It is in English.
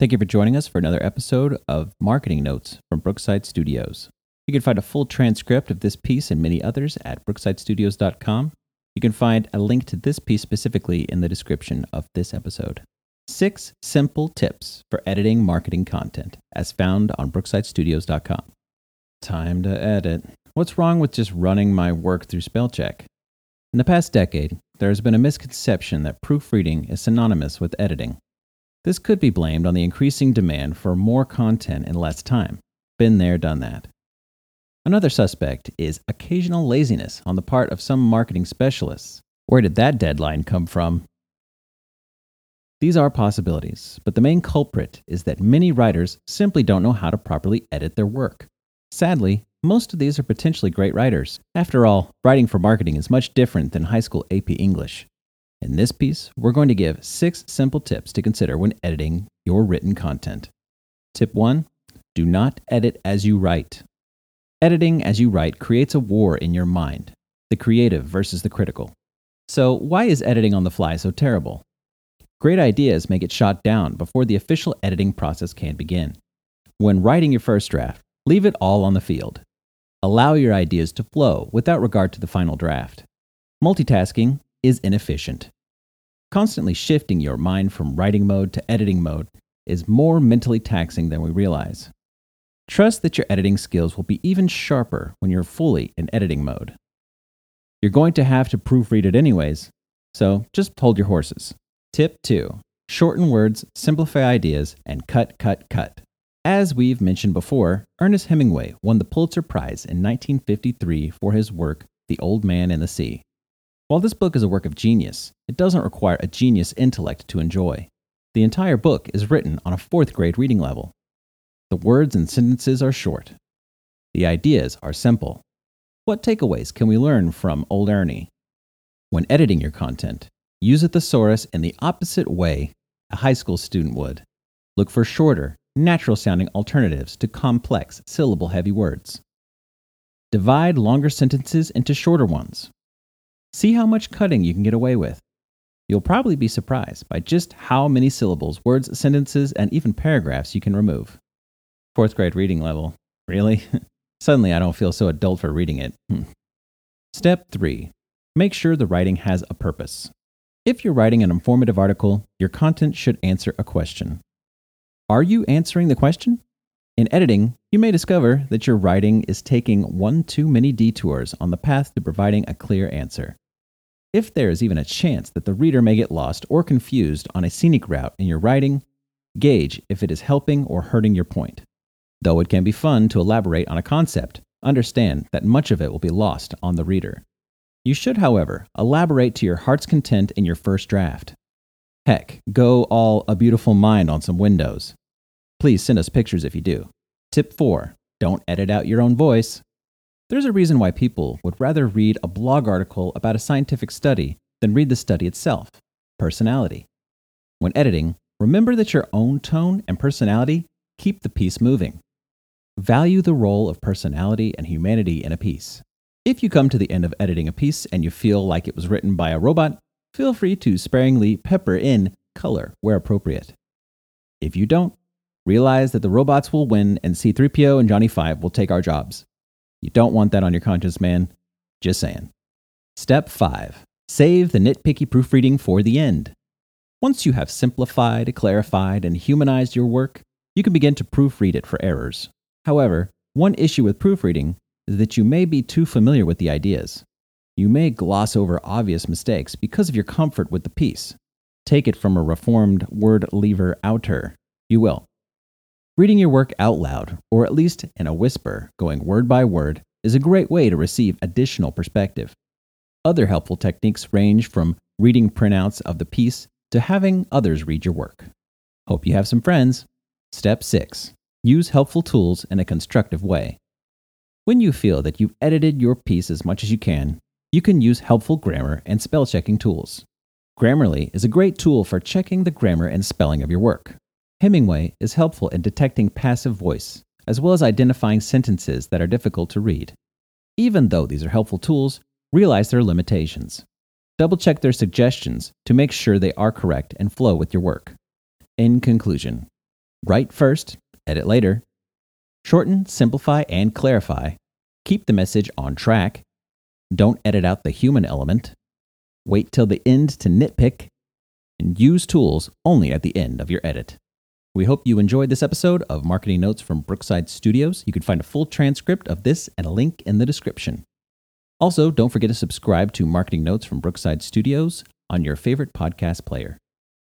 Thank you for joining us for another episode of Marketing Notes from Brookside Studios. You can find a full transcript of this piece and many others at brooksidestudios.com. You can find a link to this piece specifically in the description of this episode. Six simple tips for editing marketing content, as found on brooksidestudios.com. Time to edit. What's wrong with just running my work through spell check? In the past decade, there has been a misconception that proofreading is synonymous with editing. This could be blamed on the increasing demand for more content in less time. Been there, done that. Another suspect is occasional laziness on the part of some marketing specialists. Where did that deadline come from? These are possibilities, but the main culprit is that many writers simply don't know how to properly edit their work. Sadly, most of these are potentially great writers. After all, writing for marketing is much different than high school AP English. In this piece, we're going to give six simple tips to consider when editing your written content. Tip one do not edit as you write. Editing as you write creates a war in your mind the creative versus the critical. So, why is editing on the fly so terrible? Great ideas may get shot down before the official editing process can begin. When writing your first draft, leave it all on the field. Allow your ideas to flow without regard to the final draft. Multitasking is inefficient. Constantly shifting your mind from writing mode to editing mode is more mentally taxing than we realize. Trust that your editing skills will be even sharper when you're fully in editing mode. You're going to have to proofread it anyways, so just hold your horses. Tip 2 Shorten words, simplify ideas, and cut, cut, cut. As we've mentioned before, Ernest Hemingway won the Pulitzer Prize in 1953 for his work, The Old Man and the Sea. While this book is a work of genius, it doesn't require a genius intellect to enjoy. The entire book is written on a fourth grade reading level. The words and sentences are short. The ideas are simple. What takeaways can we learn from Old Ernie? When editing your content, use a thesaurus in the opposite way a high school student would. Look for shorter, natural sounding alternatives to complex, syllable heavy words. Divide longer sentences into shorter ones. See how much cutting you can get away with. You'll probably be surprised by just how many syllables, words, sentences, and even paragraphs you can remove. Fourth grade reading level. Really? Suddenly, I don't feel so adult for reading it. Hmm. Step 3 Make sure the writing has a purpose. If you're writing an informative article, your content should answer a question. Are you answering the question? In editing, you may discover that your writing is taking one too many detours on the path to providing a clear answer. If there is even a chance that the reader may get lost or confused on a scenic route in your writing, gauge if it is helping or hurting your point. Though it can be fun to elaborate on a concept, understand that much of it will be lost on the reader. You should, however, elaborate to your heart's content in your first draft. Heck, go all a beautiful mind on some windows. Please send us pictures if you do. Tip 4 Don't edit out your own voice. There's a reason why people would rather read a blog article about a scientific study than read the study itself personality. When editing, remember that your own tone and personality keep the piece moving. Value the role of personality and humanity in a piece. If you come to the end of editing a piece and you feel like it was written by a robot, feel free to sparingly pepper in color where appropriate. If you don't, realize that the robots will win and C3PO and Johnny 5 will take our jobs. You don't want that on your conscience, man. Just saying. Step 5 Save the nitpicky proofreading for the end. Once you have simplified, clarified, and humanized your work, you can begin to proofread it for errors. However, one issue with proofreading is that you may be too familiar with the ideas. You may gloss over obvious mistakes because of your comfort with the piece. Take it from a reformed word lever outer. You will. Reading your work out loud, or at least in a whisper, going word by word, is a great way to receive additional perspective. Other helpful techniques range from reading printouts of the piece to having others read your work. Hope you have some friends. Step 6 Use helpful tools in a constructive way. When you feel that you've edited your piece as much as you can, you can use helpful grammar and spell checking tools. Grammarly is a great tool for checking the grammar and spelling of your work. Hemingway is helpful in detecting passive voice, as well as identifying sentences that are difficult to read. Even though these are helpful tools, realize their limitations. Double check their suggestions to make sure they are correct and flow with your work. In conclusion, Write first, edit later. Shorten, simplify, and clarify. Keep the message on track. Don't edit out the human element. Wait till the end to nitpick. And use tools only at the end of your edit. We hope you enjoyed this episode of Marketing Notes from Brookside Studios. You can find a full transcript of this and a link in the description. Also, don't forget to subscribe to Marketing Notes from Brookside Studios on your favorite podcast player.